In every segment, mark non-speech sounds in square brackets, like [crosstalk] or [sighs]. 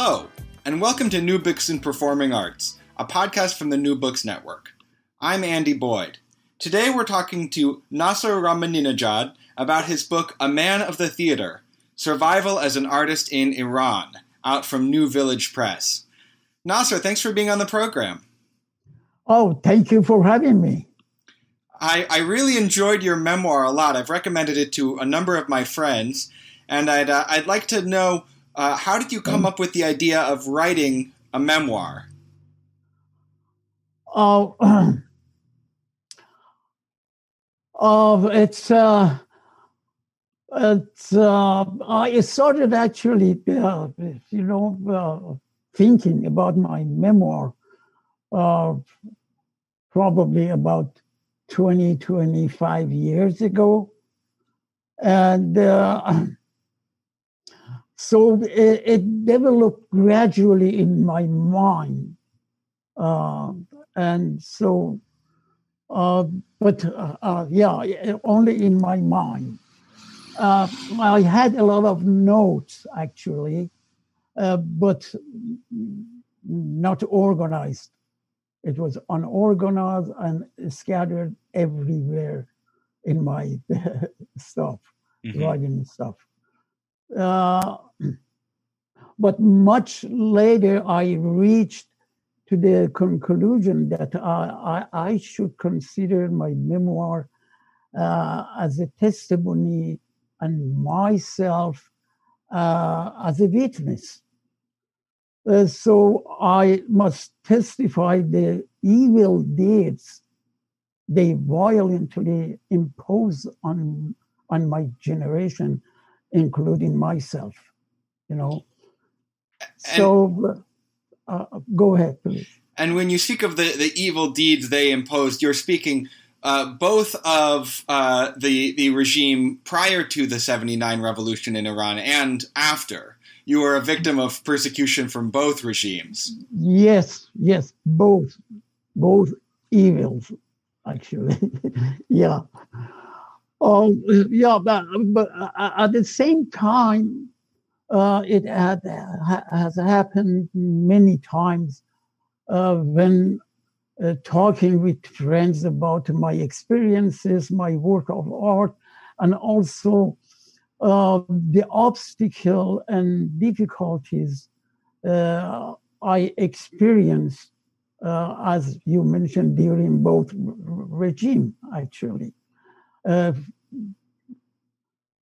Hello, and welcome to New Books in Performing Arts, a podcast from the New Books Network. I'm Andy Boyd. Today we're talking to Nasser Rahmaninejad about his book A Man of the Theater Survival as an Artist in Iran, out from New Village Press. Nasser, thanks for being on the program. Oh, thank you for having me. I, I really enjoyed your memoir a lot. I've recommended it to a number of my friends, and I'd, uh, I'd like to know uh, how did you come up with the idea of writing a memoir? Oh, uh, [clears throat] it's uh, it's uh, I started actually, uh, you know, uh, thinking about my memoir uh, probably about 20, 25 years ago, and. Uh, [clears throat] so it, it, developed gradually in my mind. Uh, and so, uh, but uh, uh yeah, only in my mind. Uh, I had a lot of notes actually, uh, but not organized. It was unorganized and scattered everywhere in my [laughs] stuff, mm-hmm. writing stuff. Uh, [clears throat] but much later, I reached to the conclusion that I, I, I should consider my memoir uh, as a testimony and myself uh, as a witness. Uh, so I must testify the evil deeds they violently impose on, on my generation including myself, you know. And, so uh, go ahead, please. And when you speak of the, the evil deeds they imposed, you're speaking uh, both of uh, the the regime prior to the '79 revolution in Iran and after. You were a victim of persecution from both regimes. Yes, yes, both, both evils, actually. [laughs] yeah. Oh, yeah, but, but uh, at the same time, uh, it had, has happened many times uh, when uh, talking with friends about my experiences, my work of art, and also uh, the obstacle and difficulties uh, I experienced, as you mentioned, during both regime, actually. Uh,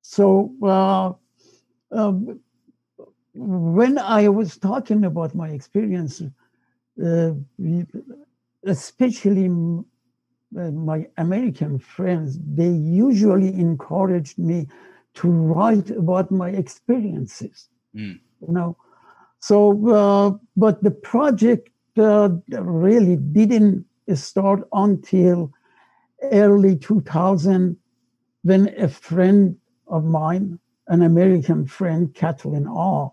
so uh, um, when I was talking about my experience, uh, especially uh, my American friends, they usually encouraged me to write about my experiences. Mm. You know, so uh, but the project uh, really didn't start until early 2000 when a friend of mine, an American friend, Kathleen R.,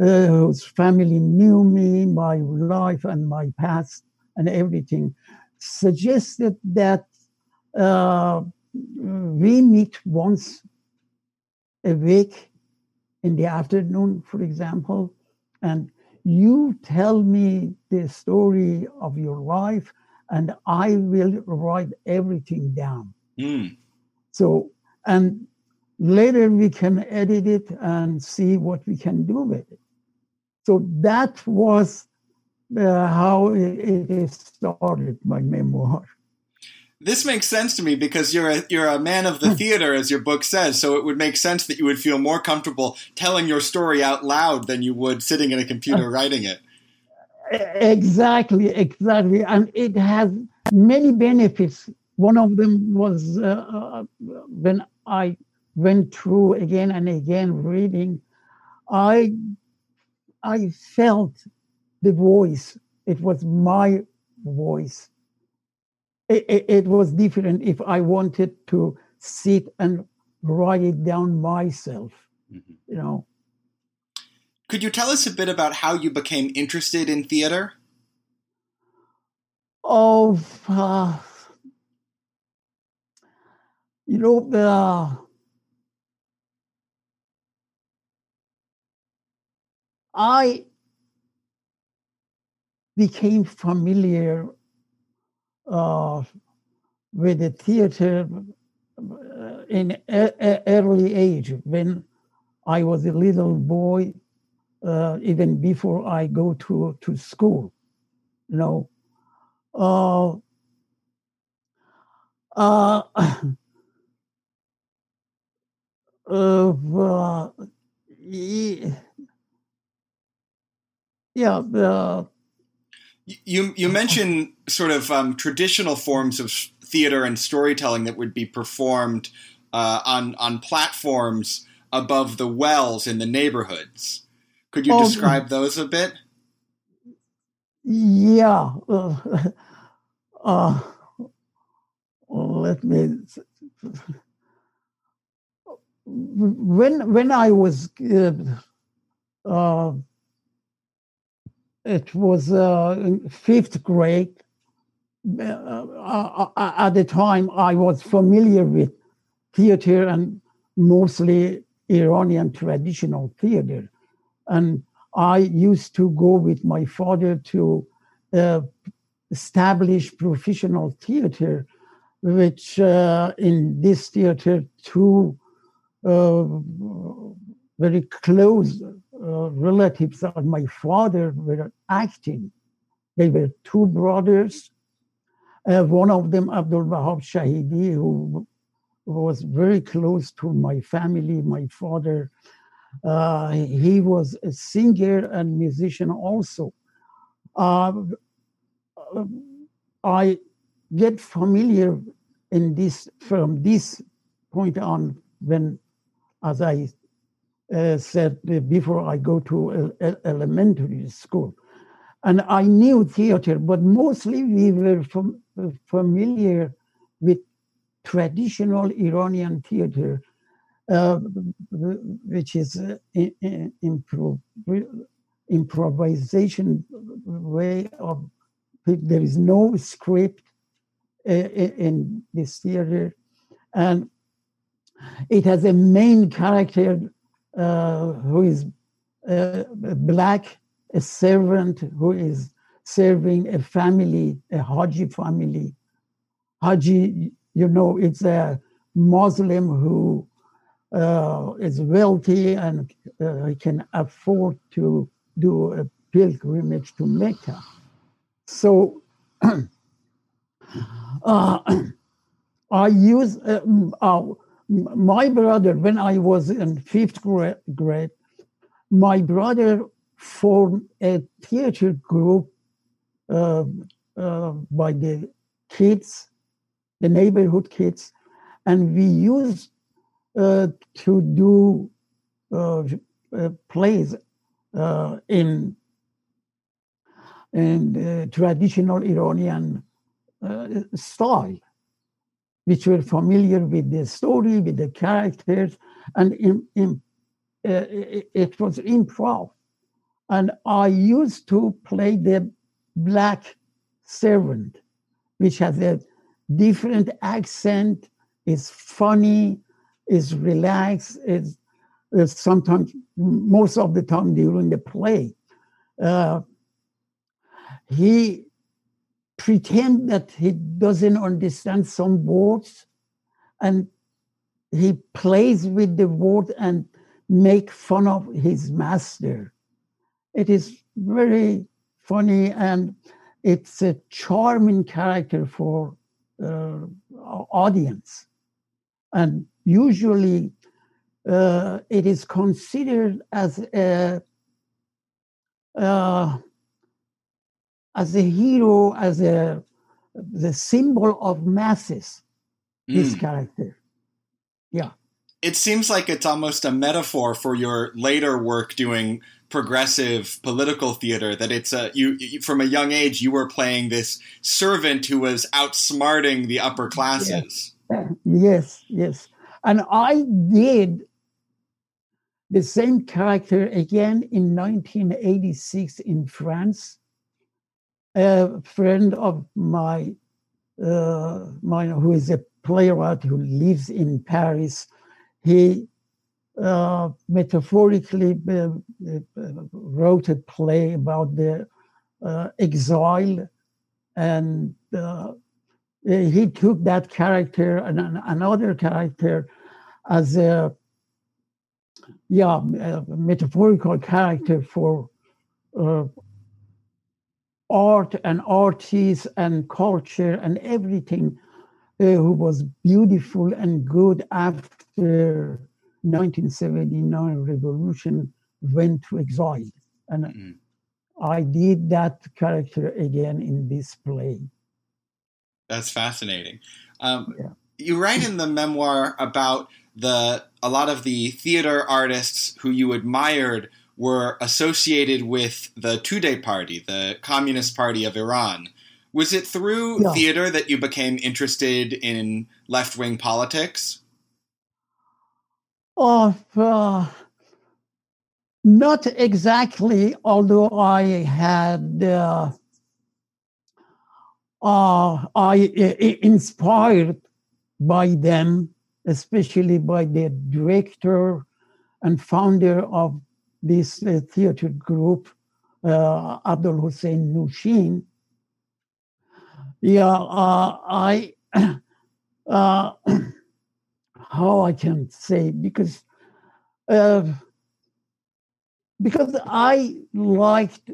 uh, whose family knew me, my life and my past and everything, suggested that uh, we meet once a week in the afternoon, for example, and you tell me the story of your life and I will write everything down. Mm. So, and later we can edit it and see what we can do with it. So that was uh, how it, it started, my memoir. This makes sense to me because you're a, you're a man of the [laughs] theater, as your book says. So it would make sense that you would feel more comfortable telling your story out loud than you would sitting in a computer [laughs] writing it. Exactly, exactly. And it has many benefits. One of them was uh, uh, when I went through again and again reading, I I felt the voice. It was my voice. It, it, it, was different if I wanted to sit and write it down myself, mm-hmm. you know. Could you tell us a bit about how you became interested in theater? Oh, uh, you know, uh, I became familiar uh, with the theater uh, in a, a early age when I was a little boy, uh, even before I go to, to school. You know, uh, uh, [coughs] uh, yeah, the you you mentioned sort of um, traditional forms of theater and storytelling that would be performed uh, on on platforms above the wells in the neighborhoods. Could you oh, describe those a bit? Yeah. Uh, uh, let me. When when I was uh, uh it was uh, fifth grade. Uh, uh, uh, at the time, I was familiar with theater and mostly Iranian traditional theater. And I used to go with my father to uh, establish professional theater, which uh, in this theater, two uh, very close uh, relatives of my father were acting. They were two brothers. Uh, one of them, Abdul Wahab Shahidi, who was very close to my family, my father. Uh, he was a singer and musician also. Uh, I get familiar in this from this point on when, as I uh, said before I go to elementary school. And I knew theater, but mostly we were fam- familiar with traditional Iranian theater, uh, which is uh, improv- improvisation way of there is no script uh, in this theater, and it has a main character uh, who is uh, black, a servant who is serving a family, a Haji family. Haji, you know, it's a Muslim who uh, is wealthy and uh, can afford to do a pilgrimage to Mecca. So [clears throat] uh, [clears throat] I use uh, my brother, when I was in fifth grade, my brother formed a theater group uh, uh, by the kids, the neighborhood kids, and we used uh, to do uh, uh, plays uh, in in traditional Iranian style which were familiar with the story, with the characters, and in, in, uh, it was improv. And I used to play the black servant, which has a different accent, is funny, is relaxed, is, is sometimes, most of the time during the play. Uh, he pretend that he doesn't understand some words and he plays with the word and make fun of his master it is very funny and it's a charming character for uh, audience and usually uh, it is considered as a uh, as a hero, as a the symbol of masses. Mm. This character, yeah. it seems like it's almost a metaphor for your later work doing progressive political theater that it's a you, you, from a young age you were playing this servant who was outsmarting the upper classes yes yes, yes. And i did the same character again in 1986 in france. A friend of my uh, mine who is a playwright who lives in paris he uh, metaphorically uh, uh, wrote a play about the uh, exile, and uh, Eh, he took that character and another character as a yeah a metaphorical character for uh, art and artists and culture and everything eh, who was beautiful and good after 1979 revolution went to exile. And mm. I did that character again in this play. That's fascinating. Um, yeah. You write in the memoir about the a lot of the theater artists who you admired were associated with the Tudeh Party, the Communist Party of Iran. Was it through yeah. theater that you became interested in left wing politics? of uh, not exactly, although I had uh, uh, I uh, inspired by them, especially by the director and founder of this uh, theater group, uh, Abdul Hussein Nushin. Yeah, uh, I [coughs] uh, [coughs] how I can say because uh, because I liked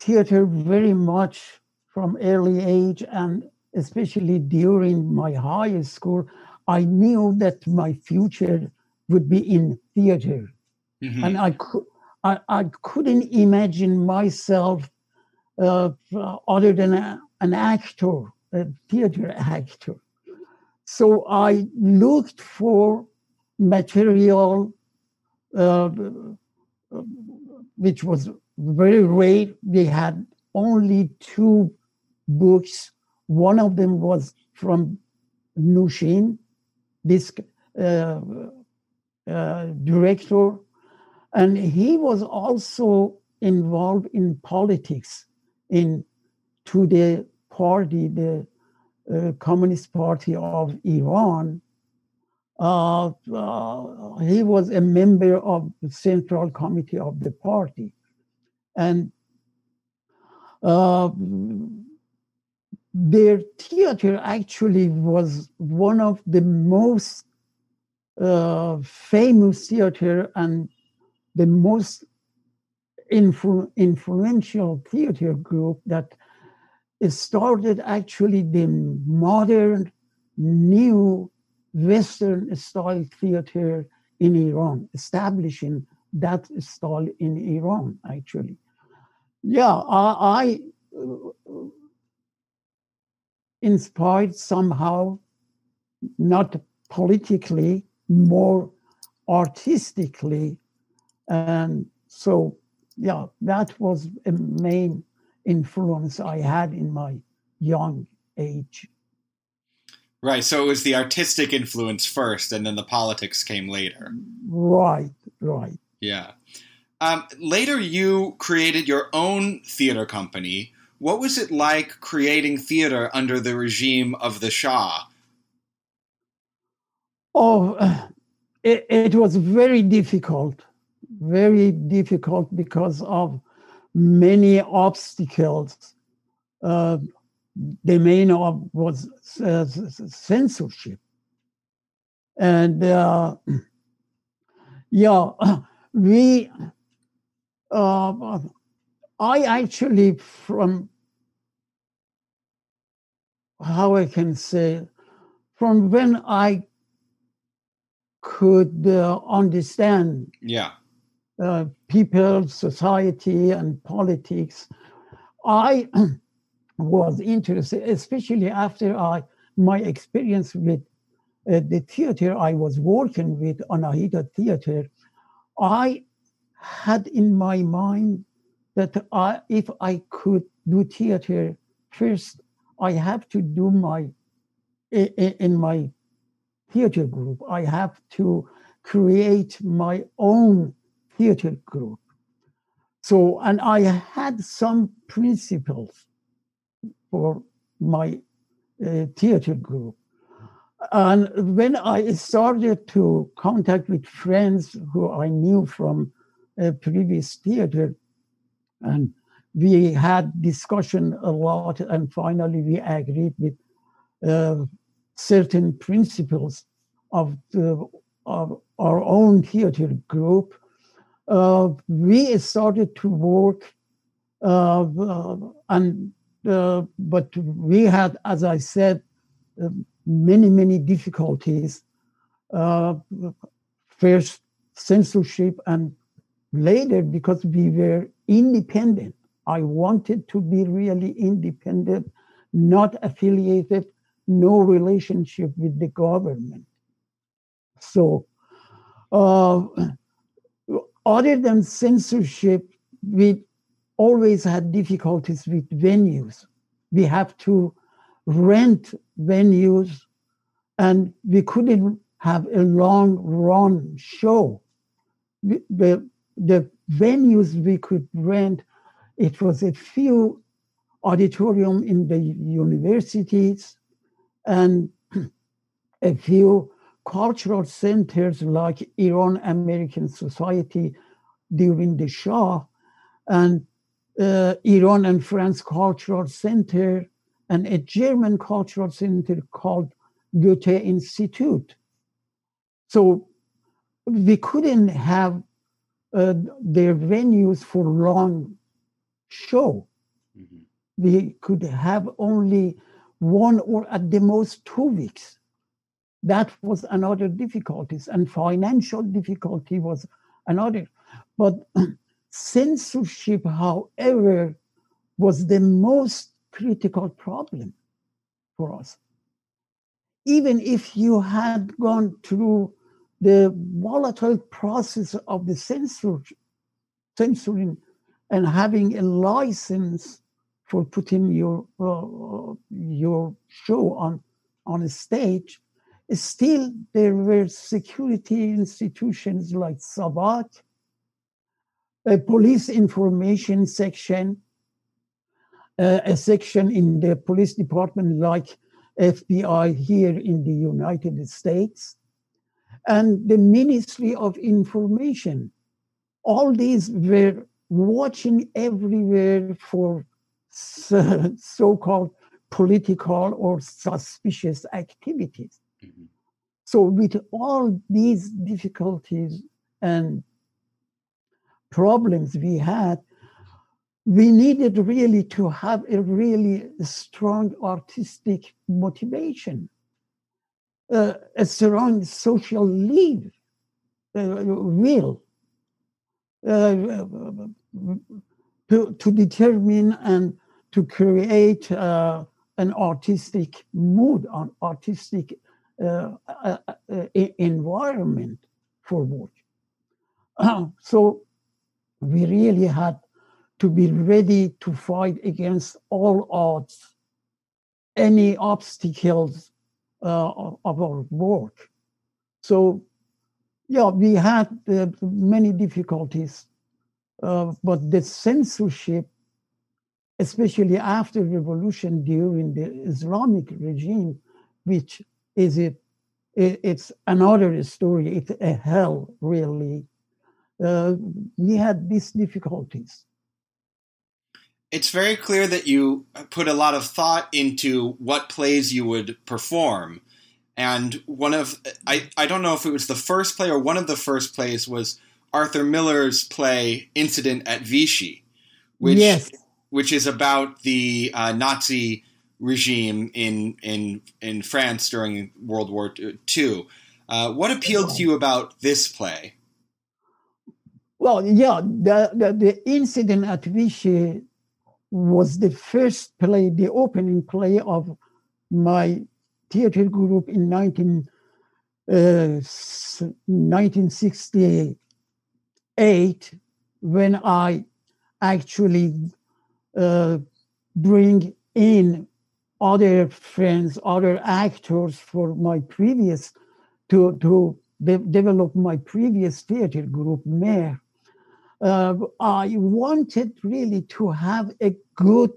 theater very much from early age and especially during my high school, I knew that my future would be in theater, mm-hmm. and I could I, I couldn't imagine myself uh, other than a, an actor, a theater actor. So I looked for material uh, which was very rare. They had only two books. One of them was from Nushin, this uh, uh, director, and he was also involved in politics in Tudeh party, the uh, Communist Party of Iran. Uh, uh, he was a member of the Central Committee of the party. And uh, their theater actually was one of the most uh, famous theater and the most influ- influential theater group that started actually the modern, new Western style theater in Iran, establishing that style in Iran, actually. Yeah, I, I inspired somehow, not politically, more artistically. And so, yeah, that was a main influence I had in my young age. Right. So it was the artistic influence first, and then the politics came later. Right. Right. Yeah. Um, later, you created your own theater company. What was it like creating theater under the regime of the Shah? Oh, [sighs] it, it was very difficult. Very difficult because of many obstacles. Uh, the main of was uh, censorship, and uh, [clears throat] yeah, [clears throat] we. Uh, I actually from how I can say from when I could uh, understand yeah uh, people, society, and politics. I [clears throat] was interested, especially after I, my experience with uh, the theater I was working with, Anahita Theater, I had in my mind that I, if I could do theater first, I have to do my in my theater group. I have to create my own theater group. So, and I had some principles for my uh, theater group. And when I started to contact with friends who I knew from a previous theater, and we had discussion a lot, and finally we agreed with uh, certain principles of, the, of our own theater group. Uh, we started to work, uh, and uh, but we had, as I said, uh, many many difficulties. Uh, first, censorship, and later because we were independent. I wanted to be really independent, not affiliated, no relationship with the government. So, uh, other than censorship, we always had difficulties with venues. We have to rent venues, and we couldn't have a long run show. The, the venues we could rent, it was a few auditorium in the universities and [clears throat] a few cultural centers like Iran American Society during the Shah and uh, Iran and France Cultural Center and a German cultural center called Goethe Institute. So we couldn't have uh, their venues for long show. Mm-hmm. We could have only one or at the most two weeks. That was another difficulties, and financial difficulty was another. But [clears throat] censorship, however, was the most critical problem for us. Even if you had gone through the volatile process of the censor, censoring and having a license for putting your uh, your show on on a stage, still there were security institutions like SAVAK, a police information section, uh, a section in the police department like FBI here in the United States, and the Ministry of Information. All these were watching everywhere for so called political or suspicious activities. Mm-hmm. So, with all these difficulties and problems we had, we needed really to have a really strong artistic motivation, uh, a strong social lead, uh, will to, to determine and to create uh, an artistic mood, an artistic uh, uh, uh environment for work. [clears throat] so we really had to be ready to fight against all odds, any obstacles uh, of our work. So, yeah, we had uh, many difficulties, uh, but the censorship, especially after revolution during the Islamic regime, which is it, it it's another story. It's a hell, really. Uh, we had these difficulties it's very clear that you put a lot of thought into what plays you would perform. And one of I, I don't know if it was the first play or one of the first plays was Arthur Miller's play Incident at Vichy, which yes. which is about the uh, Nazi regime in in in France during World War II. Uh, what appealed to you about this play? Well, yeah, the, the, the incident at Vichy was the first play, the opening play of my theater group in 19, 1968 when I actually uh, bring in other friends, other actors for my previous to to de- develop my previous theater group, Mayor. Uh, I wanted really to have a good,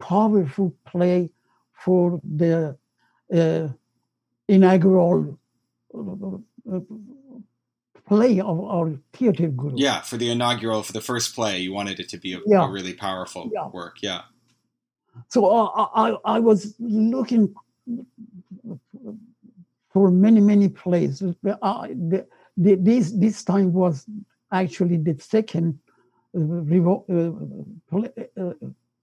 powerful play for the uh, inaugural uh, play of our theater group. Yeah, for the inaugural, for the first play, you wanted it to be a, yeah. a really powerful yeah. work. Yeah. So uh, I, I was looking for many, many plays. Uh, the, the, this, this time was actually the second uh, uh,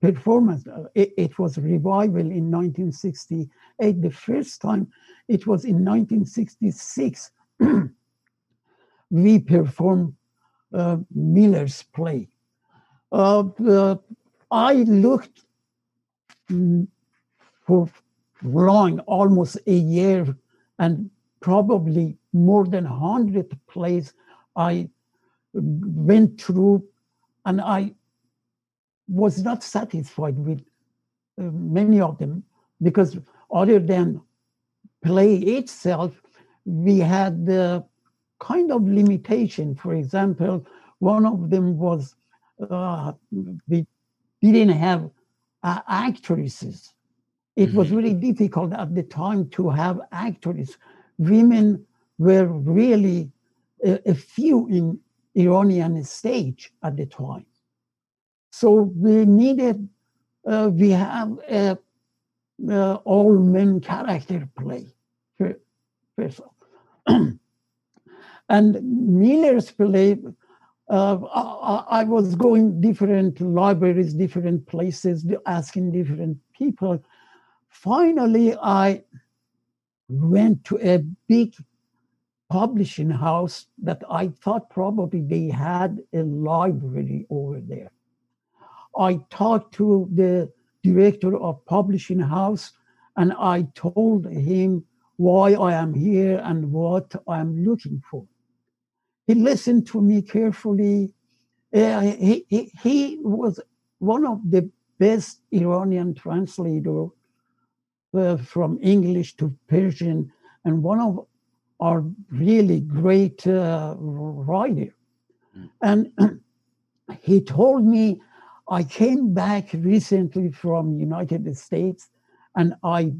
performance. It, it, was revival in 1968. The first time it was in 1966. [clears throat] we performed uh, Miller's play. Uh, uh, I looked for long, almost a year, and probably more than 100 plays I went through, and I was not satisfied with uh, many of them because other than play itself, we had the kind of limitation. For example, one of them was uh, we didn't have uh, actresses. It mm-hmm. was really difficult at the time to have actresses. Women were really a, a few in Iranian stage at the time. So we needed, uh, we have a, all men character play first. [clears throat] And Miller's play, uh, I, I, was going different libraries, different places, asking different people. Finally, I went to a big publishing house that I thought probably they had a library over there. I talked to the director of publishing house and I told him why I am here and what I'm looking for. He listened to me carefully. Uh, he, he, he was one of the best Iranian translator uh, from English to Persian, and one of our really great uh, writer. Mm. And [clears throat] he told me, I came back recently from United States, and I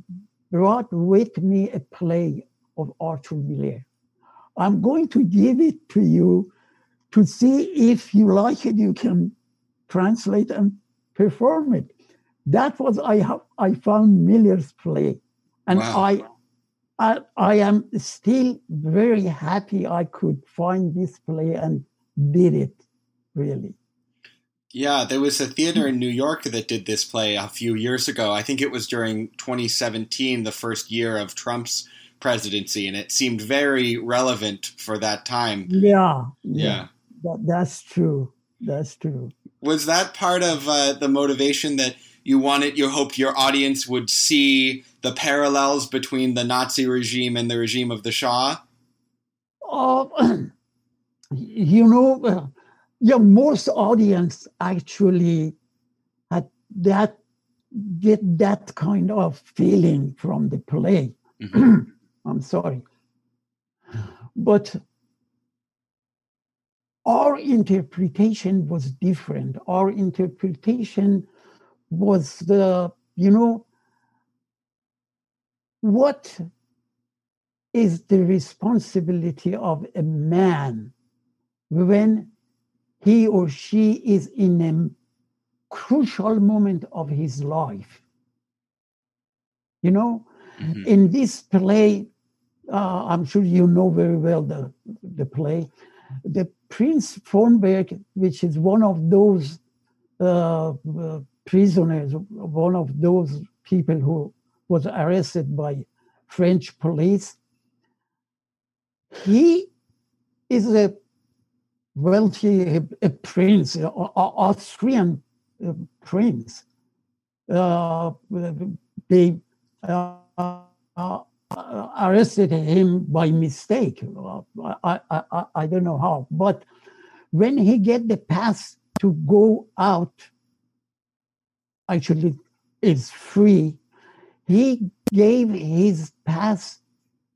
brought with me a play of Arthur Miller. I'm going to give it to you to see if you like it. You can translate and perform it. That was I have I found Miller's play, and wow. I, I I am still very happy I could find this play and did it really. Yeah, there was a theater in New York that did this play a few years ago. I think it was during 2017, the first year of Trump's presidency, and it seemed very relevant for that time. Yeah, yeah, that, that's true. That's true. Was that part of uh, the motivation that you wanted? You hoped your audience would see the parallels between the Nazi regime and the regime of the Shah. Uh, [clears throat] you know, yeah, most audience actually had that get that kind of feeling from the play. Mm-hmm. [clears throat] I'm sorry. But our interpretation was different. Our interpretation was the, you know, what is the responsibility of a man when he or she is in a crucial moment of his life? You know, mm-hmm. in this play, uh, I'm sure you know very well the, the play. The Prince Von Berg, which is one of those uh, uh, prisoners, one of those people who was arrested by French police, he is a wealthy a prince, a, a Austrian uh, prince. Uh, they uh, uh, arrested him by mistake. I, I, I, don't know how, but when he get the pass to go out, actually is free. He gave his pass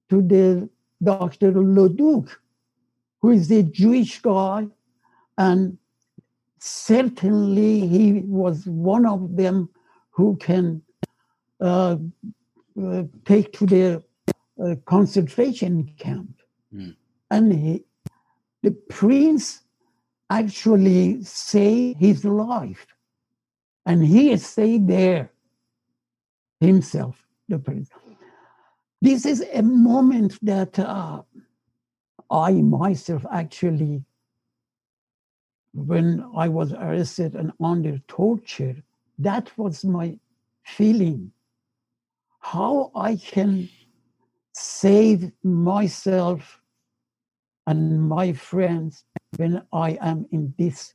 to the Dr. Leduc, who is a Jewish guy, and certainly he was one of them who can uh, uh, take to the uh, concentration camp. Mm. And he, the prince actually saved his life. And he stayed there himself, the prince. This is a moment that uh, I myself actually, when I was arrested and under torture, that was my feeling. How I can save myself and my friends when I am in this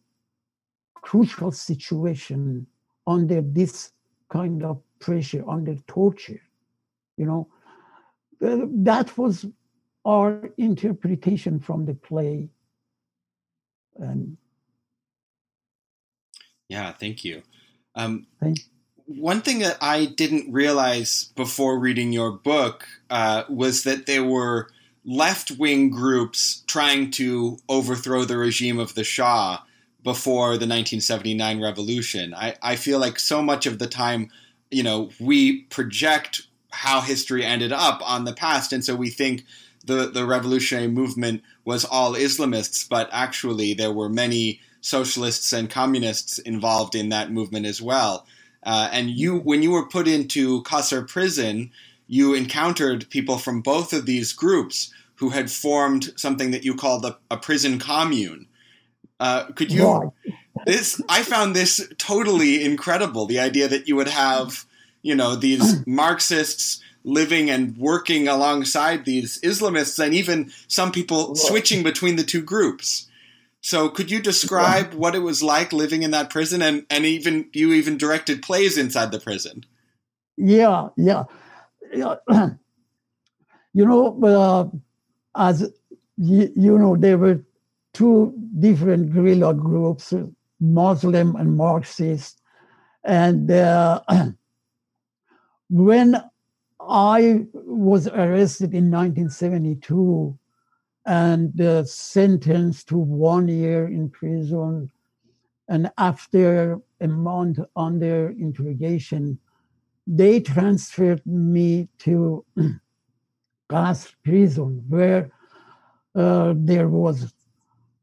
crucial situation under this kind of pressure, under torture. You know, that was our interpretation from the play. And yeah, thank you. Um, thank one thing that I didn't realize before reading your book uh, was that there were left wing groups trying to overthrow the regime of the Shah before the 1979 revolution. I, I feel like so much of the time, you know, we project how history ended up on the past. And so we think the, the revolutionary movement was all Islamists, but actually there were many socialists and communists involved in that movement as well. Uh, and you, when you were put into Qasr prison, you encountered people from both of these groups who had formed something that you called a, a prison commune. Uh, could you? This I found this totally incredible. The idea that you would have, you know, these [clears throat] Marxists living and working alongside these Islamists, and even some people switching between the two groups. So, could you describe what it was like living in that prison, and and even you even directed plays inside the prison? Yeah, yeah. [clears throat] you know, uh, as you, you, know, there were two different guerrilla groups, Muslim and Marxist. And uh, [clears throat] when I was arrested in 1972 and uh, sentenced to one year in prison, and after a month under interrogation, they transferred me to [clears throat] Qasr prison, where uh, there was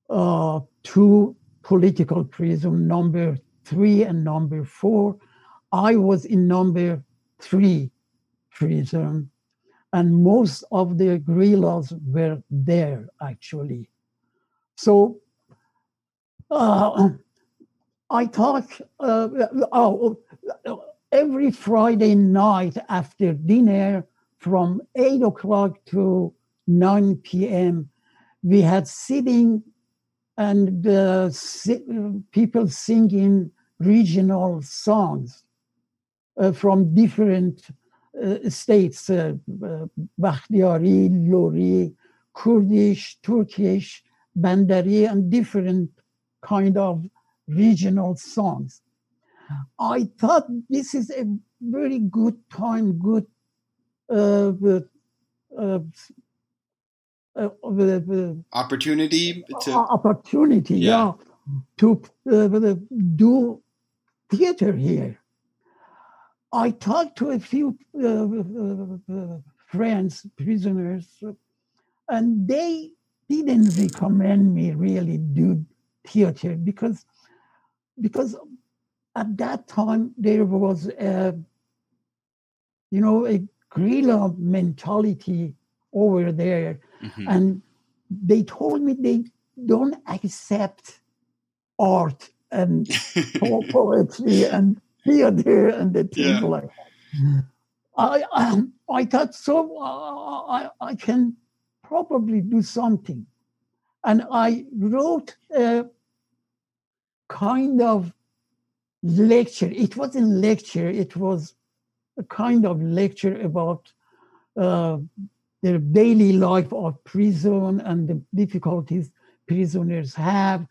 uh, two political prison, number three and number four. I was in number three prison, and most of the guerrillas were there actually. So uh, I thought, uh, oh, every Friday night after dinner from 8 o'clock to 9 p.m., we had sitting and uh, si- people singing regional songs uh, from different states uh, uh, Bakhtiari, Lori, Kurdish, Turkish, Bandari, and different kind of regional songs. I thought this is a very good time, good uh, uh, uh, opportunity to opportunity, yeah, yeah to do theater here. I talked to a few uh, uh, uh, friends, prisoners, and they didn't recommend me really do theater because because at that time there was a you know a guerrilla mentality over there mm-hmm. and they told me they don't accept art and [laughs] poetry and theater and the things yeah. like that. I, I, I thought so I, I can probably do something and I wrote a kind of lecture. It wasn't lecture, it was a kind of lecture about uh, their daily life of prison and the difficulties prisoners have,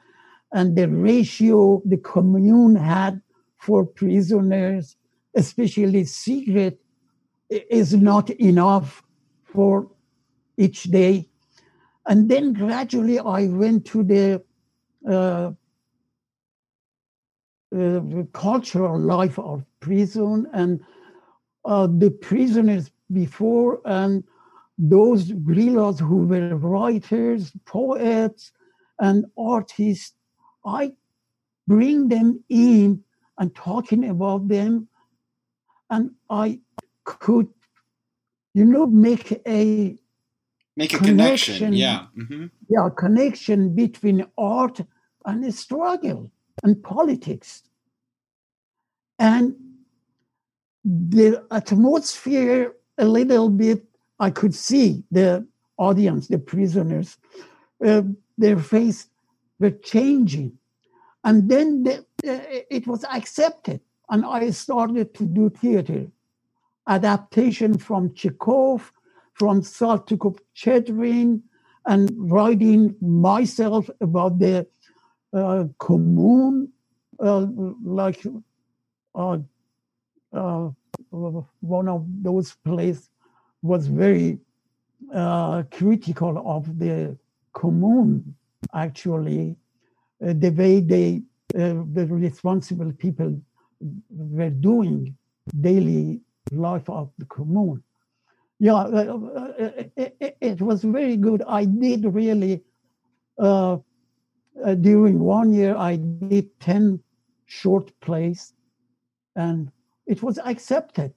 and the ratio the commune had for prisoners, especially secret, is not enough for each day. And then gradually I went to the uh, uh, cultural life of prison and uh, the prisoners before and those guerrillas who were writers, poets, and artists, I bring them in and talking about them, and I could, you know, make a make a connection, connection yeah, mm-hmm. yeah, connection between art and struggle and politics, and the atmosphere a little bit I could see the audience, the prisoners, uh, their face were changing. And then the, it was accepted. And I started to do theater, adaptation from Chekhov, from Saltykov-Shchedrin, and writing myself about the uh, commune, uh, like uh, uh, one of those plays was very uh, critical of the commune, actually, uh, the way they, the responsible people were doing daily life of the commune. Yeah, uh, uh, it, it, was very good. I did really, uh, during one year, I did 10 short plays and it was accepted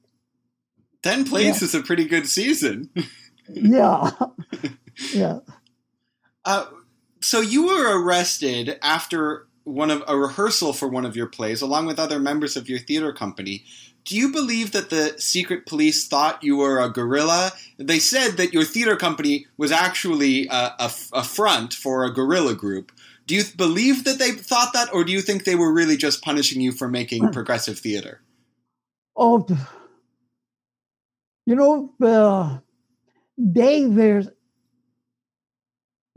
10 plays yeah. is a pretty good season. [laughs] yeah. [laughs] Yeah. Uh, so you were arrested after one of a rehearsal for one of your plays along with other members of your theater company. Do you believe that the secret police thought you were a guerrilla? They said that your theater company was actually a, a, a front for a guerrilla group. Do you believe that they thought that, or do you think they were really just punishing you for making hmm. progressive theater? Oh, you know, uh, they were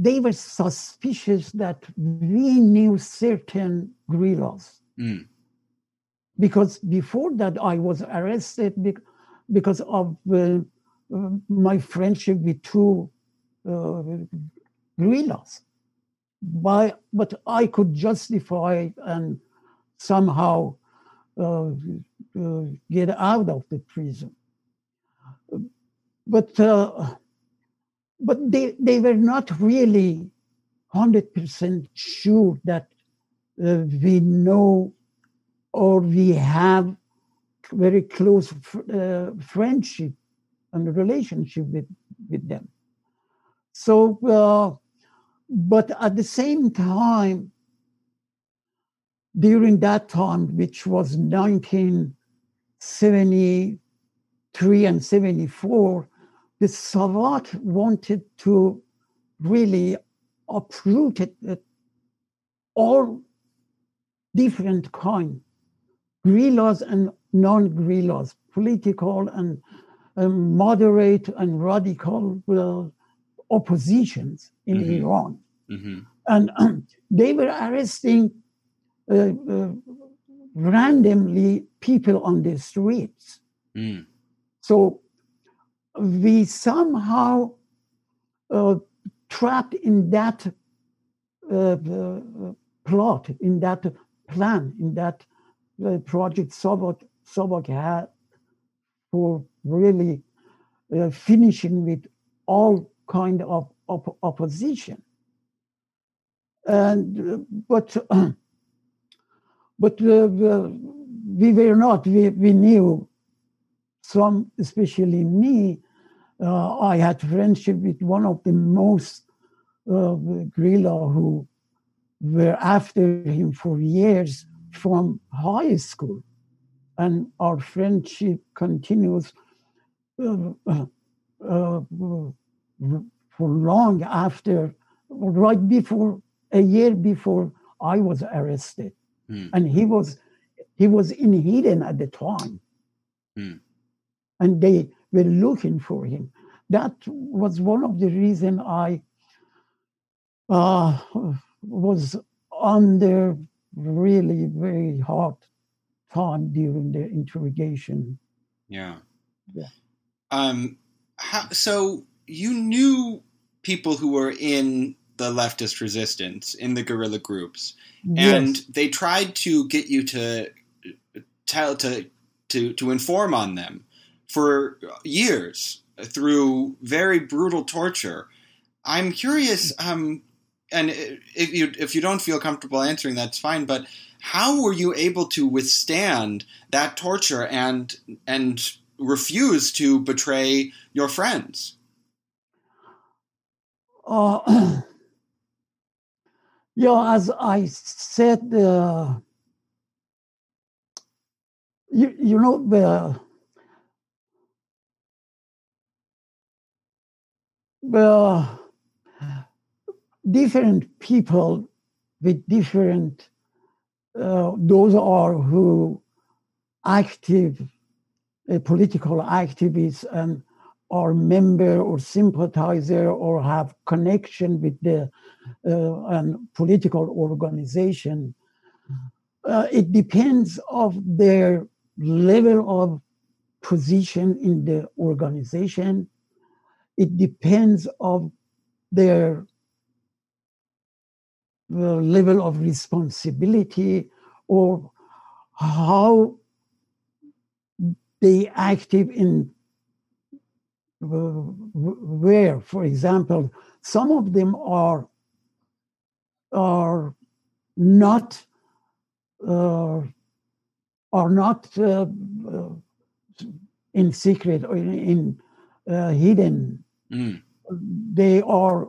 they were suspicious that we knew certain guerrillas. Mm. Because before that, I was arrested because of uh, my friendship with two uh, guerrillas. By, but I could justify and somehow uh, uh, get out of the prison but uh, but they they were not really hundred percent sure that uh, we know or we have very close uh, friendship and relationship with with them. So, uh, but at the same time, during that time, which was 1973 and 74, the SAVAK wanted to really uproot it, it, all different kind, guerrillas and non-guerrillas, political and um, moderate and radical uh, oppositions in mm-hmm. Iran. Mm-hmm. And um, [clears throat] they were arresting uh, uh, randomly people on the streets. Mm. So we somehow uh, trapped in that uh, uh, plot, in that plan, in that uh, project SAVAK, SAVAK had for really uh, finishing with all kind of op- opposition. And but [clears throat] but we were not. We, we knew some, especially me, uh, I had friendship with one of the most uh, guerrilla who were after him for years from high school. And our friendship continues uh, uh, uh for long after, right before, a year before I was arrested. Mm. And he was he was in Eden at the time. Mm and they were looking for him. that was one of the reason I uh, was under really very hard time during the interrogation. Yeah. Yeah. Um, how, so you knew people who were in the leftist resistance in the guerrilla groups, and yes. they tried to get you to tell to to to inform on them for years through very brutal torture. I'm curious, um, and if you if you don't feel comfortable answering, that's fine. But how were you able to withstand that torture and and refuse to betray your friends? [clears throat] Uh, yeah, as I said, uh, you, you know, the, the different people with different, uh, those are who active, uh, political activists and are member or sympathizer or have connection with the uh, an political organization. Uh, it depends of their level of position in the organization. It depends of their level of responsibility or how they active in where, for example, some of them are are not uh, are not uh, uh, in secret or in, in uh, hidden. Mm. They are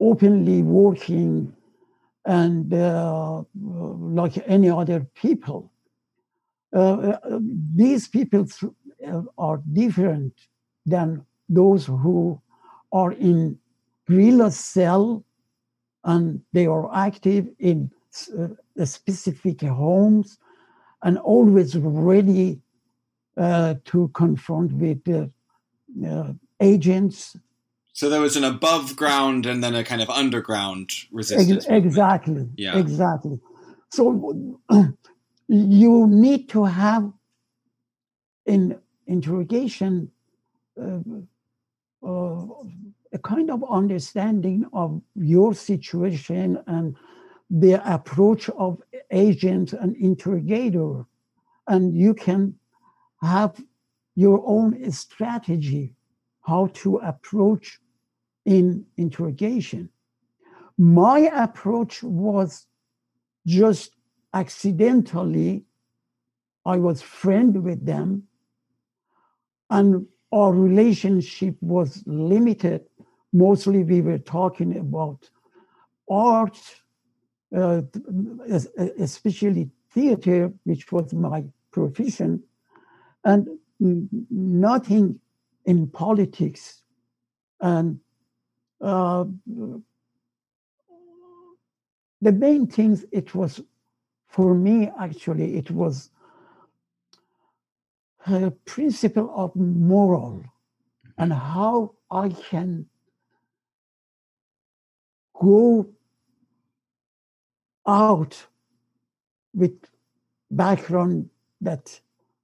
openly working and uh, like any other people. Uh, these people are different than those who are in guerrilla cell and they are active in uh, specific homes and always ready uh, to confront with uh, agents. So there was an above ground and then a kind of underground resistance. Ex- exactly. Yeah. Exactly. So [clears throat] you need to have in interrogation uh, uh, a kind of understanding of your situation and the approach of agent and interrogator and you can have your own strategy how to approach in interrogation. My approach was just accidentally i was friend with them and our relationship was limited. Mostly we were talking about art, uh, especially theater, which was my profession, and nothing in politics. And uh, the main things it was for me actually it was a principle of moral and how I can go out with background that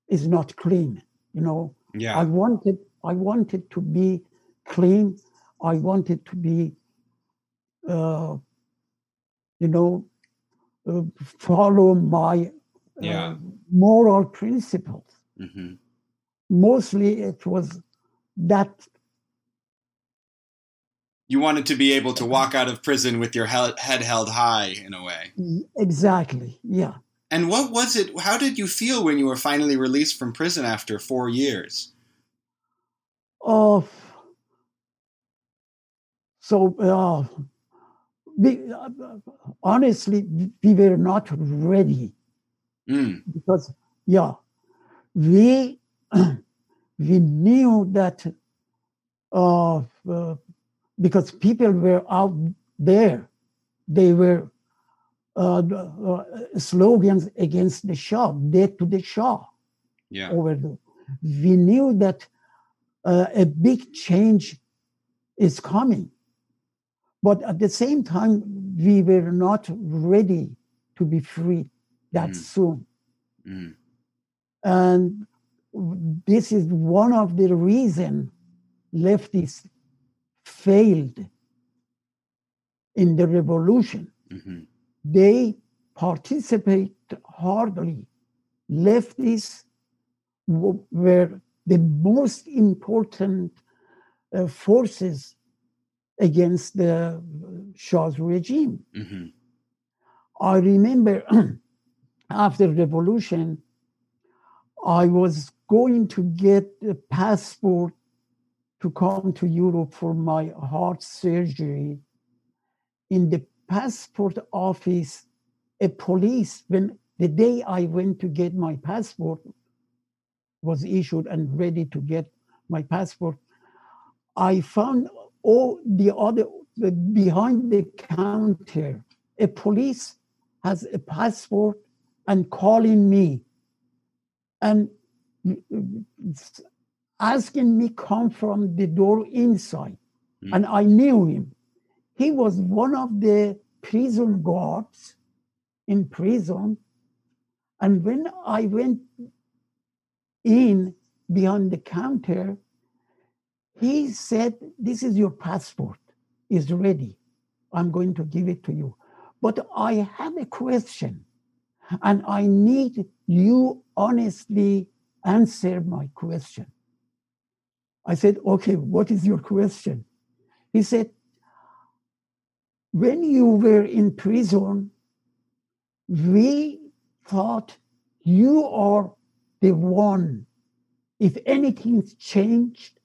is not clean you know Yeah. i wanted i wanted to be clean i wanted to be uh, you know uh, follow my uh, Yeah. moral principles hmm mostly it was that You wanted to be able to walk out of prison with your he- head held high in a way. exactly yeah And what was it? How did you feel when you were finally released from prison after four years? Of so uh, we, uh, honestly we were not ready Mm. because yeah we [clears throat] we knew that uh, because people were out there they were uh, uh, slogans against the shah death to the shah Yeah. over the we knew that uh, a big change is coming. But at the same time, we were not ready to be free that mm. soon. Mm. And this is one of the reasons leftists failed in the revolution. Mm-hmm. They participate hardly. Leftists were the most important uh, forces against the Shah's regime. Mm-hmm. I remember [clears throat] after the revolution, I was going to get a passport to come to Europe for my heart surgery. In the passport office, a police, when the day I went to get my passport was issued and ready to get my passport, I found all the other behind the counter, a police has a passport and calling me and asking me come from the door inside. Mm. And I knew him. He was one of the prison guards in prison. And when I went in behind the counter, he said, This is your passport, is ready. I'm going to give it to you. But I have a question, and I need you honestly answer my question. I said, Okay, what is your question? He said, When you were in prison, we thought you are the one. If anything's changed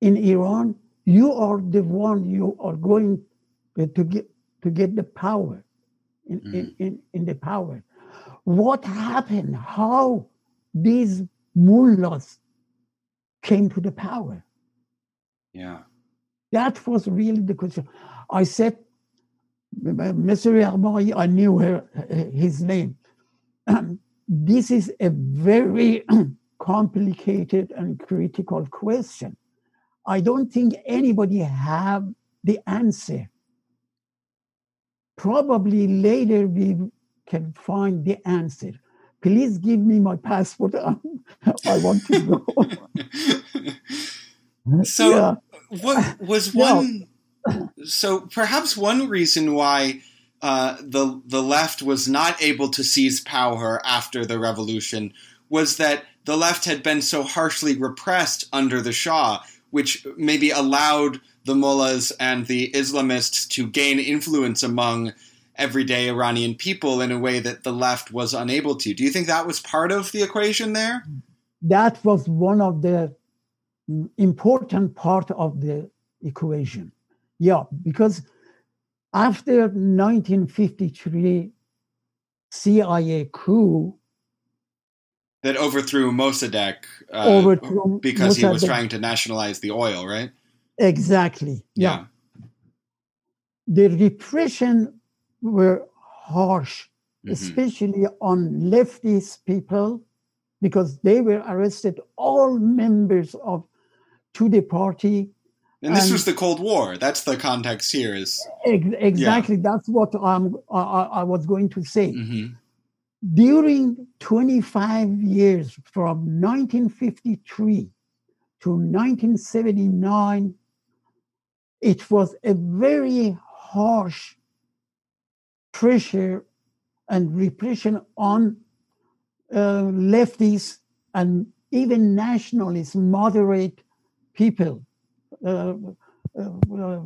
in Iran, you are the one you are going to get to get the power in, mm. in, in, in the power. What happened? How these mullahs came to the power? Yeah. That was really the question. I said, Mr. Yarmai, I knew her, his name. [clears throat] this is a very [clears throat] complicated and critical question. I don't think anybody have the answer. Probably later we can find the answer. Please give me my passport. [laughs] I want to go. [laughs] so, yeah. what was one? Yeah. So, perhaps one reason why uh, the the left was not able to seize power after the revolution was that the left had been so harshly repressed under the Shah which maybe allowed the mullahs and the Islamists to gain influence among everyday Iranian people in a way that the left was unable to. Do you think that was part of the equation there? That was one of the important part of the equation. Yeah, because after 1953 CIA coup, that overthrew Mossadegh uh, overthrew because Mossadegh. he was trying to nationalize the oil, right? Exactly. Yeah. yeah. The repression were harsh, mm-hmm. especially on leftist people, because they were arrested, all members of Tudeh party. And this and was the Cold War. That's the context here. Is ex- exactly yeah. that's what I'm, I, I, was going to say. Mm-hmm during 25 years from 1953 to 1979, it was a very harsh pressure and repression on uh, leftists and even nationalists, moderate people. Uh, uh, uh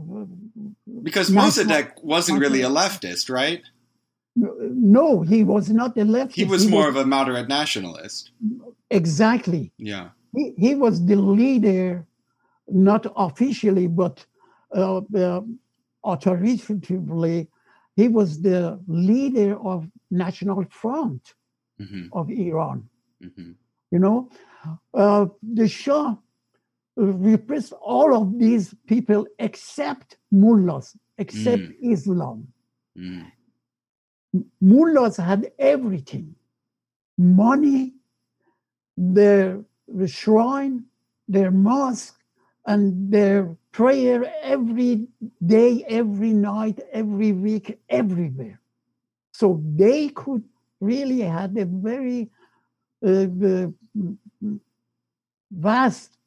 because Mossadegh wasn't really a leftist, right? No, he was not a leftist. He was he more was, of a moderate nationalist. Exactly. Yeah. He, he was the leader, not officially, but uh, uh, authoritatively, he was the leader of National Front mm-hmm. of Iran. Mm-hmm. You know, uh, the Shah repressed all of these people except mullahs, except mm. Islam. Mm mullahs had everything money, the, the shrine, their mosque and their prayer every day, every night, every week, everywhere. So they could really had a very uh, vast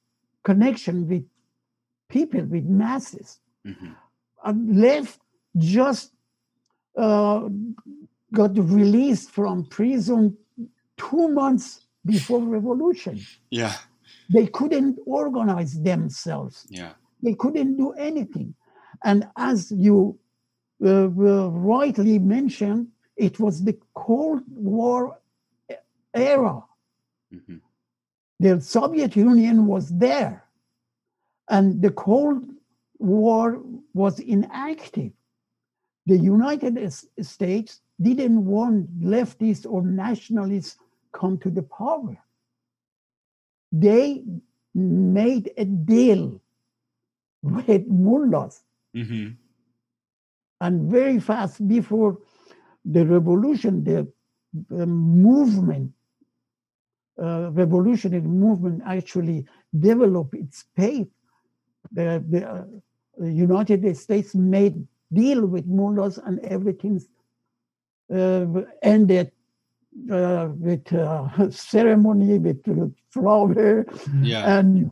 connection with people, with masses. Mm-hmm. And left just uh, got released from prison two months before revolution. Yeah. They couldn't organize themselves. Yeah. They couldn't do anything. And as you uh, rightly mentioned, it was the Cold War era. Mm-hmm. The Soviet Union was there, and the Cold War was inactive. The United States didn't want leftists or nationalists come to the power. They made a deal with mullahs. Mm-hmm. And very fast before the revolution, the, the movement, uh, revolutionary movement actually developed its pace. The, the, uh, the, United States made deal with mullahs and everything uh, ended uh, with uh, [laughs] ceremony, with flower, yeah. and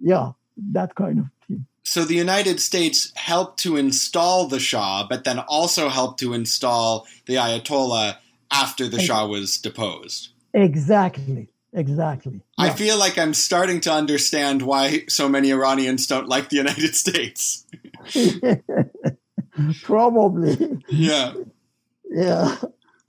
yeah, that kind of thing. So the United States helped to install the Shah, but then also helped to install the Ayatollah after the Shah was deposed. Exactly. Exactly. I feel like I'm starting to understand why so many Iranians don't like the United [laughs] States. [laughs] Probably. Yeah. Yeah.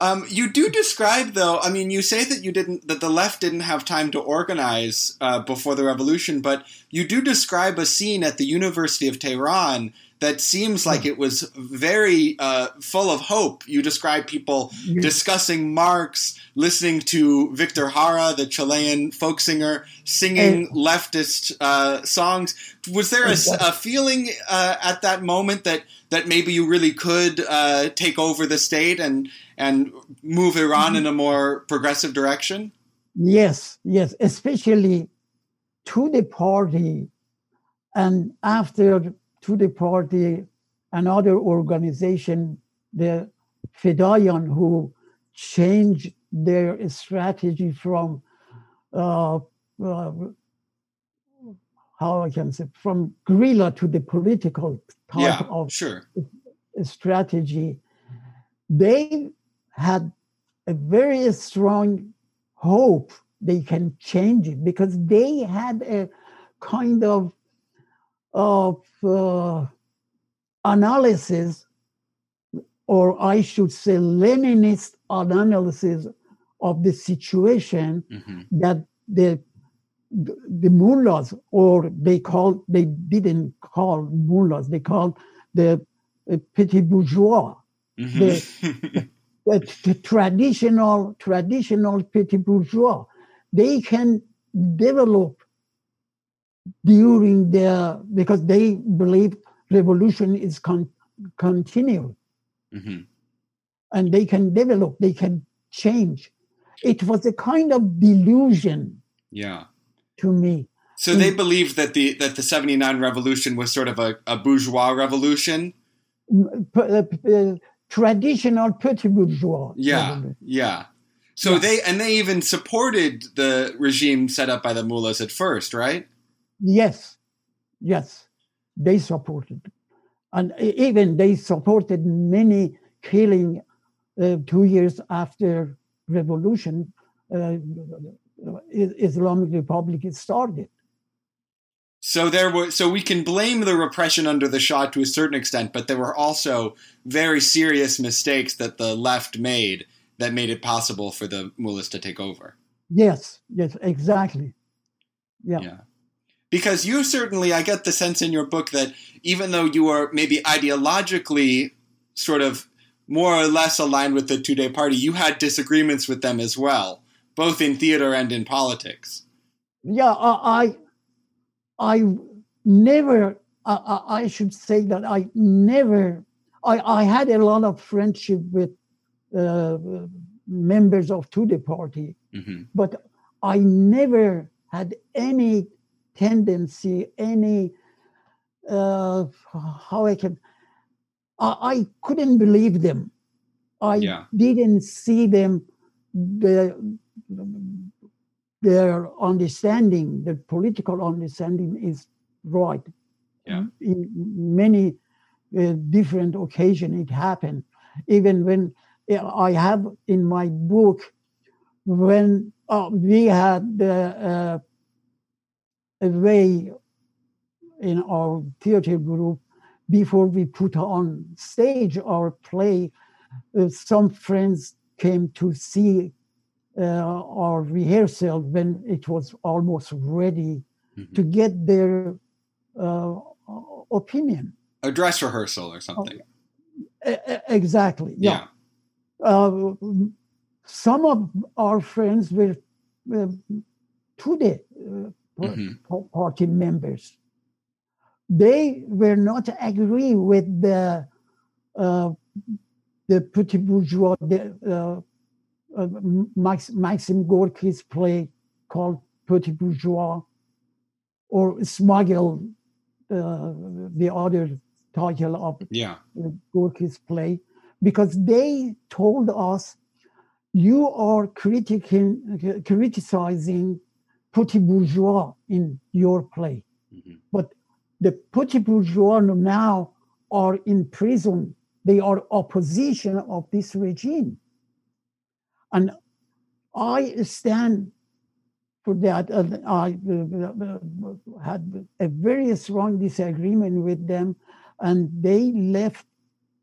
Um, you do describe, though. I mean, you say that you didn't, that the left didn't have time to organize uh, before the revolution, but you do describe a scene at the University of Tehran that seems like it was very uh, full of hope. You describe people discussing Marx, listening to Victor Jara, the Chilean folk singer, singing leftist uh, songs. Was there a, a feeling uh, at that moment that that maybe you really could uh, take over the state and and move Iran in a more progressive direction? Yes, yes, especially Tudeh party and after Tudeh party another organization, the Fedayeen, who changed their strategy from uh, uh, how I can say from guerrilla to the political type yeah, of sure. strategy. They had a very strong hope they can change it because they had a kind of of uh, analysis, or I should say, Leninist analysis of the situation mm-hmm. that the the mullahs, or they called they didn't call mullahs, they called the uh, petit bourgeois, mm-hmm. the, [laughs] the, the traditional traditional petit bourgeois. They can develop during their because they believe revolution is con- continued. Mm-hmm. and they can develop they can change. It was a kind of delusion yeah. to me. So they believed that the that the 79 revolution was sort of a, a bourgeois revolution? P- uh, uh, traditional petit bourgeois yeah revolution. yeah. So yeah. they and they even supported the regime set up by the mullahs at first right Yes, yes, they supported, and even they supported many killing uh, two years after revolution. Uh, Islamic Republic started. So there were so we can blame the repression under the Shah to a certain extent, but there were also very serious mistakes that the left made that made it possible for the mullahs to take over. Yes, yes, exactly. Yeah. yeah because you certainly i get the sense in your book that even though you are maybe ideologically sort of more or less aligned with the Tudeh party you had disagreements with them as well both in theater and in politics yeah i i never i, I should say that i never i, I had a lot of friendship with uh, members of Tudeh party mm-hmm. but i never had any tendency, any uh, how I can. I, I couldn't believe them. I yeah. didn't see them. The, their understanding, the political understanding, is right. Yeah. In many uh, different occasions, it happened. Even when I have in my book, when uh, we had the uh, a way in our theater group before we put on stage our play, uh, some friends came to see uh, our rehearsal when it was almost ready mm-hmm. to get their uh, opinion. A dress rehearsal or something. exactly. Yeah. yeah. Uh, some of our friends were uh, mm-hmm. party members. They were not agree with the uh, the petit bourgeois, the, uh, uh, Max, Maxim Gorky's play called Petit Bourgeois, or Smuggle, uh, the other title of yeah. Gorky's play, because they told us you are critiquing, criticizing petit bourgeois in your play. Mm-hmm. But the petit bourgeois now are in prison. They are opposition of this regime. And I stand for that. Uh, I uh, had a very strong disagreement with them, and they left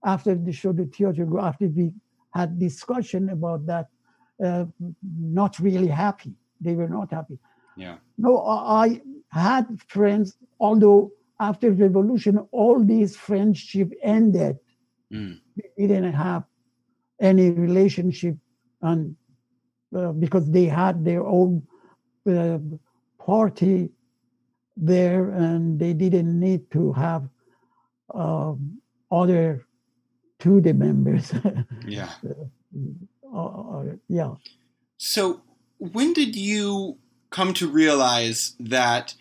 after the show, the theater, after we had discussion about that, uh, not really happy. They were not happy. Yeah. No, I had friends, although after revolution, all these friendship ended. Mm. We didn't have any relationship, and uh, because they had their own uh, party there, and they didn't need to have uh, other to the members. [laughs] yeah. Uh, uh, yeah. So, when did you come to realize that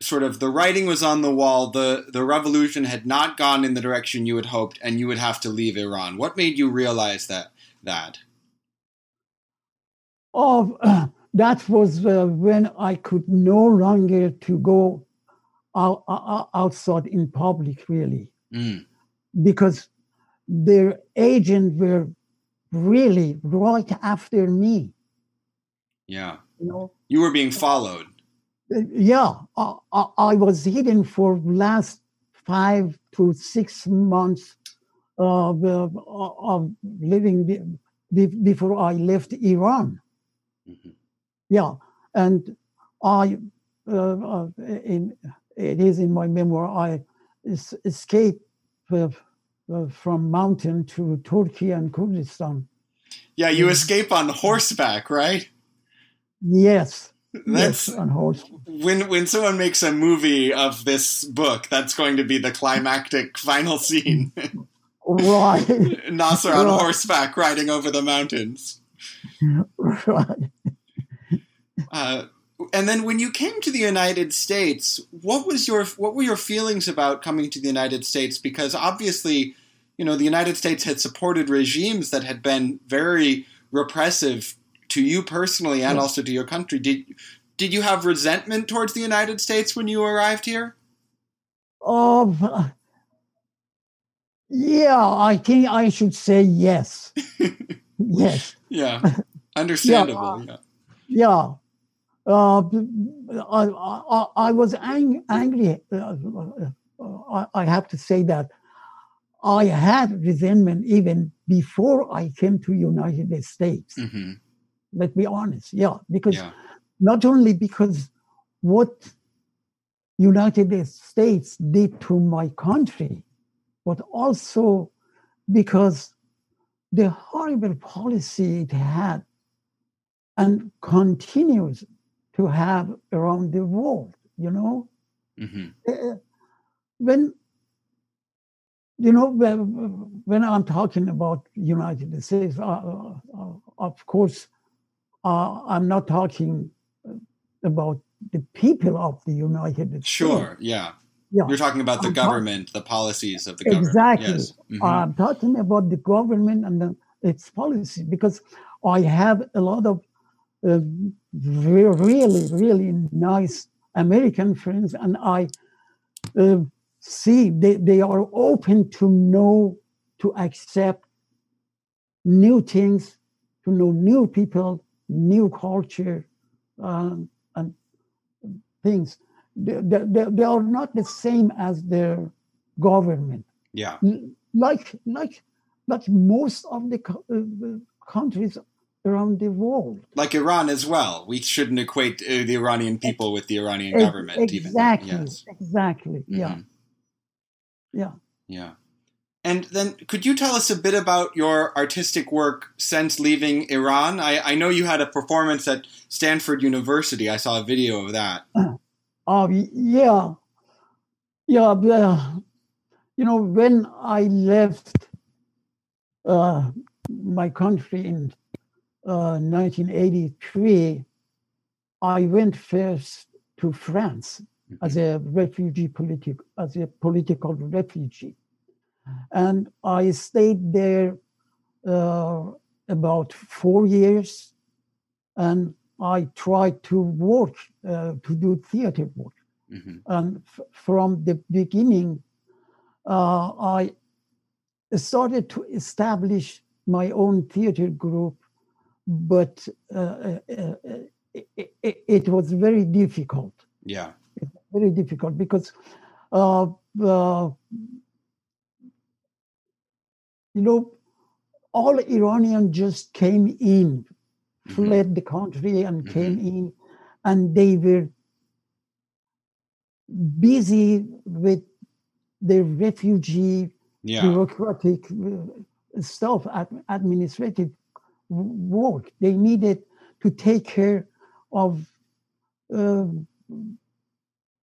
sort of the writing was on the wall, the, the revolution had not gone in the direction you had hoped, and you would have to leave Iran? What made you realize that? that? Oh, [clears throat] uh, that was uh, when I could no longer to go out, uh, outside in public, really, mm. because their agents were really right after me. Yeah. You know, you were being followed. Uh, yeah, I, I, was hidden for last five to six months of, of living be, before I left Iran. Mm-hmm. Yeah, and I, uh, uh, in, it is in my memoir, I escaped uh, uh, from mountain to Turkey and Kurdistan. Yeah, you escape on horseback, right? Yes. That's yes, on horse. When when someone makes a movie of this book, that's going to be the climactic [laughs] final scene. right. [laughs] Nasser on right. horseback riding over the mountains. [laughs] Right. Uh, and then when you came to the United States, what was your what were your feelings about coming to the United States? Because obviously, you know, the United States had supported regimes that had been very repressive to you personally and yes. also to your country. Did did you have resentment towards the United States when you arrived here? Oh, yeah, I think I should say yes. [laughs] yes. Yeah, [laughs] understandable. yeah. Uh, yeah. Uh, I, I, I, was ang- angry. Uh, I, I have to say that I had resentment even before I came to United States. Mm-hmm. Let's be honest. Yeah, because yeah. not only because what United States did to my country, but also because the horrible policy it had and continues to have around the world, you know? Mm-hmm. Uh, when you know when i'm talking about united states uh, uh, uh of course uh, i'm not talking about the people of the United States. Sure, yeah. Yeah. You're talking about the I'm government, talk- the policies of the government. Exactly. Yes. Mm-hmm. I'm talking about the government and the, its policy because I have a lot of uh, really, really nice American friends, and I uh, see they, they are open to know, to accept new things, to know new people, new culture, um, and things. They, they, they are not the same as their government. Yeah. Like, like, like most of the uh, countries around the world. Like Iran as well. We shouldn't equate uh, the Iranian people with the Iranian government. Exactly. Even. Yes. Exactly. Mm-hmm. Yeah. Yeah. Yeah. And then could you tell us a bit about your artistic work since leaving Iran? I, I know you had a performance at Stanford University. I saw a video of that. [clears throat] Uh, yeah. Yeah. Uh, you know, when I left uh, my country in 1983, uh, I went first to France mm-hmm. as a refugee political as a political refugee, and I stayed there uh, about four years, and I tried to work uh, to do theater work, mm-hmm. and f- from the beginning, uh, I started to establish my own theater group but uh, uh, uh it, it, was very difficult. Yeah, very difficult because you know all Iranians just came in, mm-hmm. fled the country and mm-hmm. came in, and they were busy with the refugee yeah. bureaucratic stuff, administrative work. They needed to take care of uh,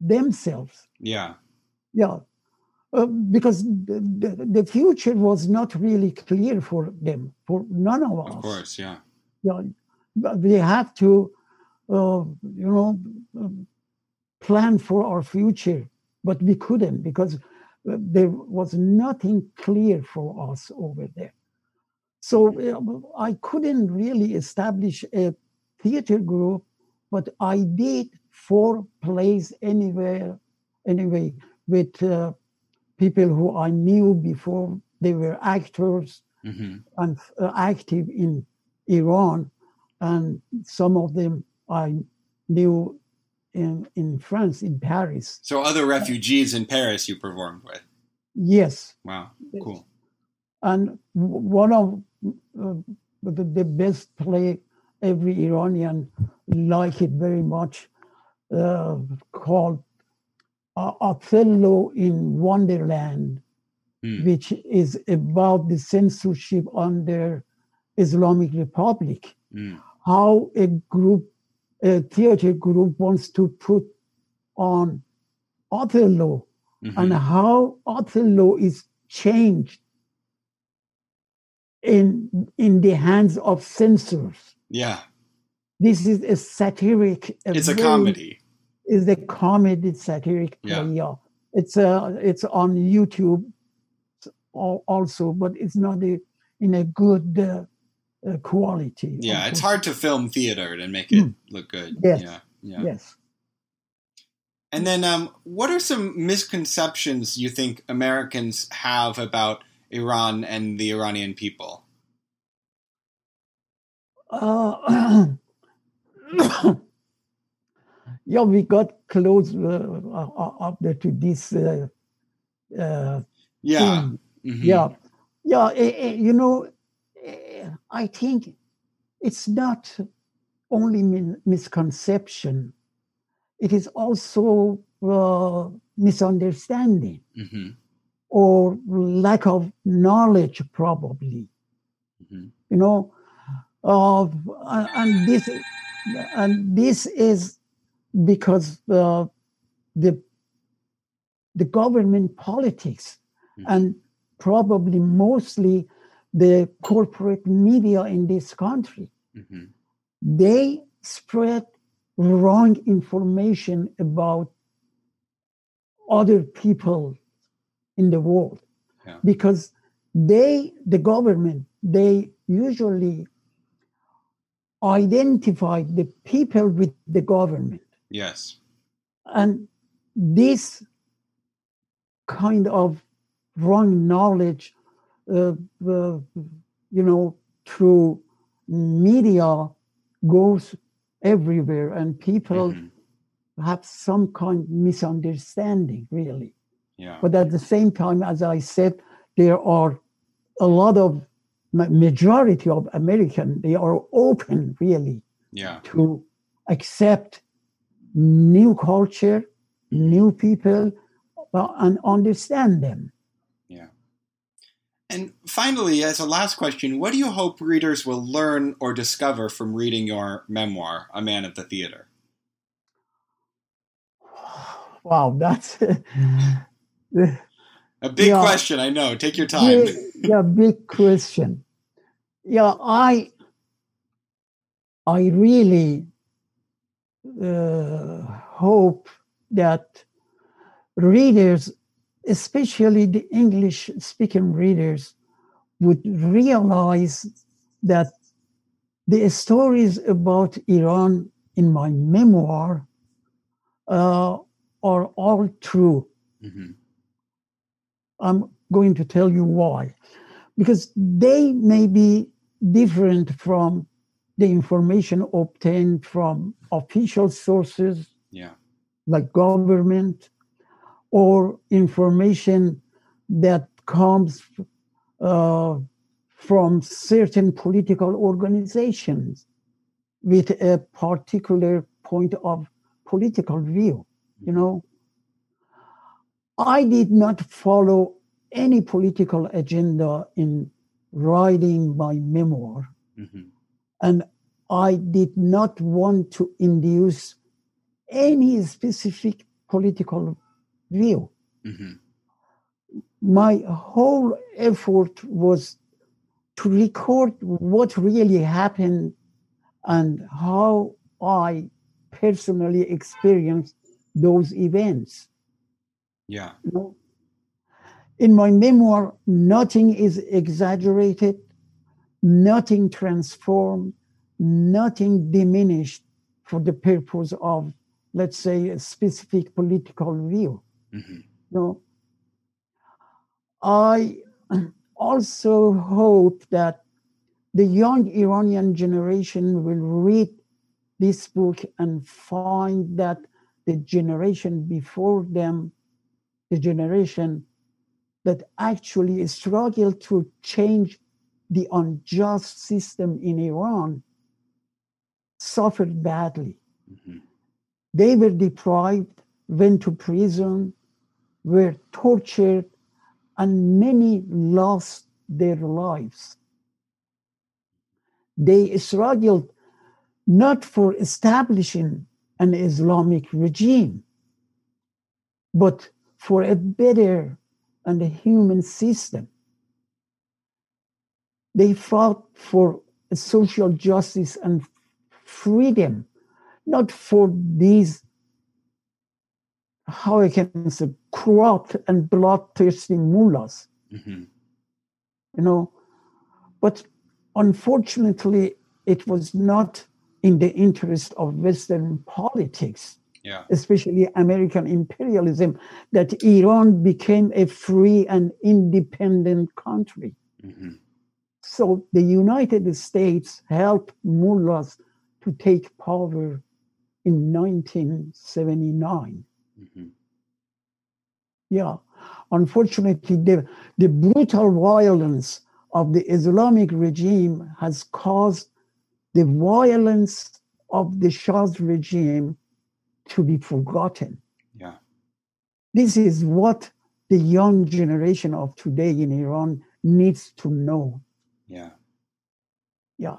themselves. Yeah. Yeah. Uh, because the, the, future was not really clear for them, for none of us. Of course, yeah. Yeah. We have to, uh, you know, plan for our future, but we couldn't because uh, there was nothing clear for us over there. So uh, I couldn't really establish a theater group, but I did four plays anywhere, anyway, with uh, people who I knew before they were actors mm-hmm. and uh, active in Iran, and some of them I knew in in France, in Paris. So other refugees in Paris you performed with. Yes. Wow. Cool. And one of uh, the, the best play every Iranian like it very much uh, called uh, Othello in Wonderland, mm. which is about the censorship under Islamic Republic. Mm. How a group, a theater group wants to put on Othello mm-hmm. and how Othello is changed in in the hands of censors. Yeah. This is a satiric. A it's very, a comedy. Is a comedy satiric yeah. It's uh it's on YouTube also, but it's not a, in a good uh, uh, quality. Yeah, it's hard to film theater and make it mm. look good. Yes. Yeah. Yeah. Yes. And then, um, what are some misconceptions you think Americans have about Iran and the Iranian people? Uh, [coughs] [coughs] yeah, we got close uh, uh up there to this. Uh, uh, yeah, mm-hmm. yeah, yeah. Eh, eh, you know, eh, I think it's not only min- misconception; it is also uh, misunderstanding. Mm-hmm or lack of knowledge, probably. Mm-hmm. You know, uh, and this and this is because uh, the the government politics mm-hmm. and probably mostly the corporate media in this country mm-hmm. they spread wrong information about other people in the world yeah. because they the government they usually identify the people with the government yes and this kind of wrong knowledge uh, uh, you know through media goes everywhere and people mm-hmm. have some kind of misunderstanding really yeah. but at the same time as i said there are a lot of majority of american they are open really yeah. to accept new culture new people and understand them yeah and finally, as a last question, what do you hope readers will learn or discover from reading your memoir, A Man of the Theater? Wow, that's [laughs] a big yeah, question. I know. Take your time. Yeah, yeah, big question. Yeah, I, I really hope that readers especially the English speaking readers, would realize that the stories about Iran in my memoir uh, are all true. Mm-hmm. I'm going to tell you why. Because they may be different from the information obtained from official sources, yeah. like government, or information that comes uh, from certain political organizations with a particular point of political view you know i did not follow any political agenda in writing my memoir mm-hmm. And i did not want to induce any specific political view. Mm-hmm. My whole effort was to record what really happened and how I personally experienced those events. Yeah. You know? In my memoir, nothing is exaggerated, nothing transformed, nothing diminished for the purpose of, let's say, a specific political view. Mm-hmm. No. I [clears throat] also hope that the young Iranian generation will read this book and find that the generation before them, the generation that actually struggled to change the unjust system in Iran, suffered badly. Mm-hmm. They were deprived, went to prison, were tortured, and many lost their lives. They struggled not for establishing an Islamic regime, but for a better and a human system. They fought for social justice and freedom, not for these how I can say, corrupt and bloodthirsty mullahs. Mm-hmm. You know, but unfortunately, it was not in the interest of Western politics, yeah. especially American imperialism, that Iran became a free and independent country. Mm-hmm. So the United States helped mullahs to take power in 1979. Mm-hmm. Yeah. Unfortunately, the, the brutal violence of the Islamic regime has caused the violence of the Shah's regime to be forgotten. Yeah. This is what the young generation of today in Iran needs to know. Yeah. Yeah.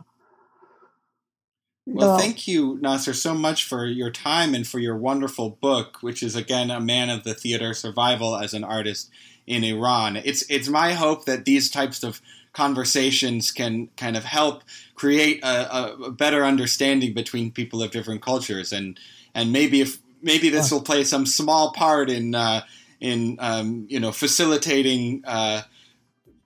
Well, thank you, Nasser, so much for your time and for your wonderful book, which is again a man of the theater survival as an artist in Iran. It's it's my hope that these types of conversations can kind of help create a, a, better understanding between people of different cultures, and and maybe if maybe this will play some small part in uh, in um, you know facilitating uh,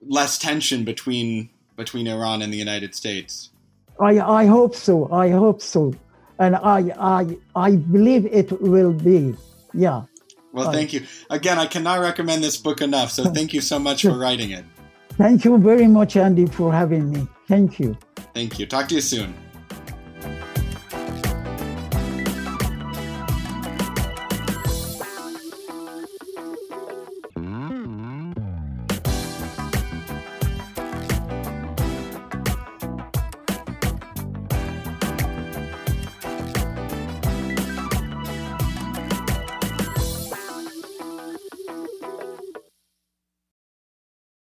less tension between between Iran and the United States. I I hope so. I hope so, and I I I believe it will be. Yeah. Well, thank you again. I cannot recommend this book enough. So thank you so much for [laughs] writing it. Thank you very much, Andy, for having me. Thank you. Thank you. Talk to you soon.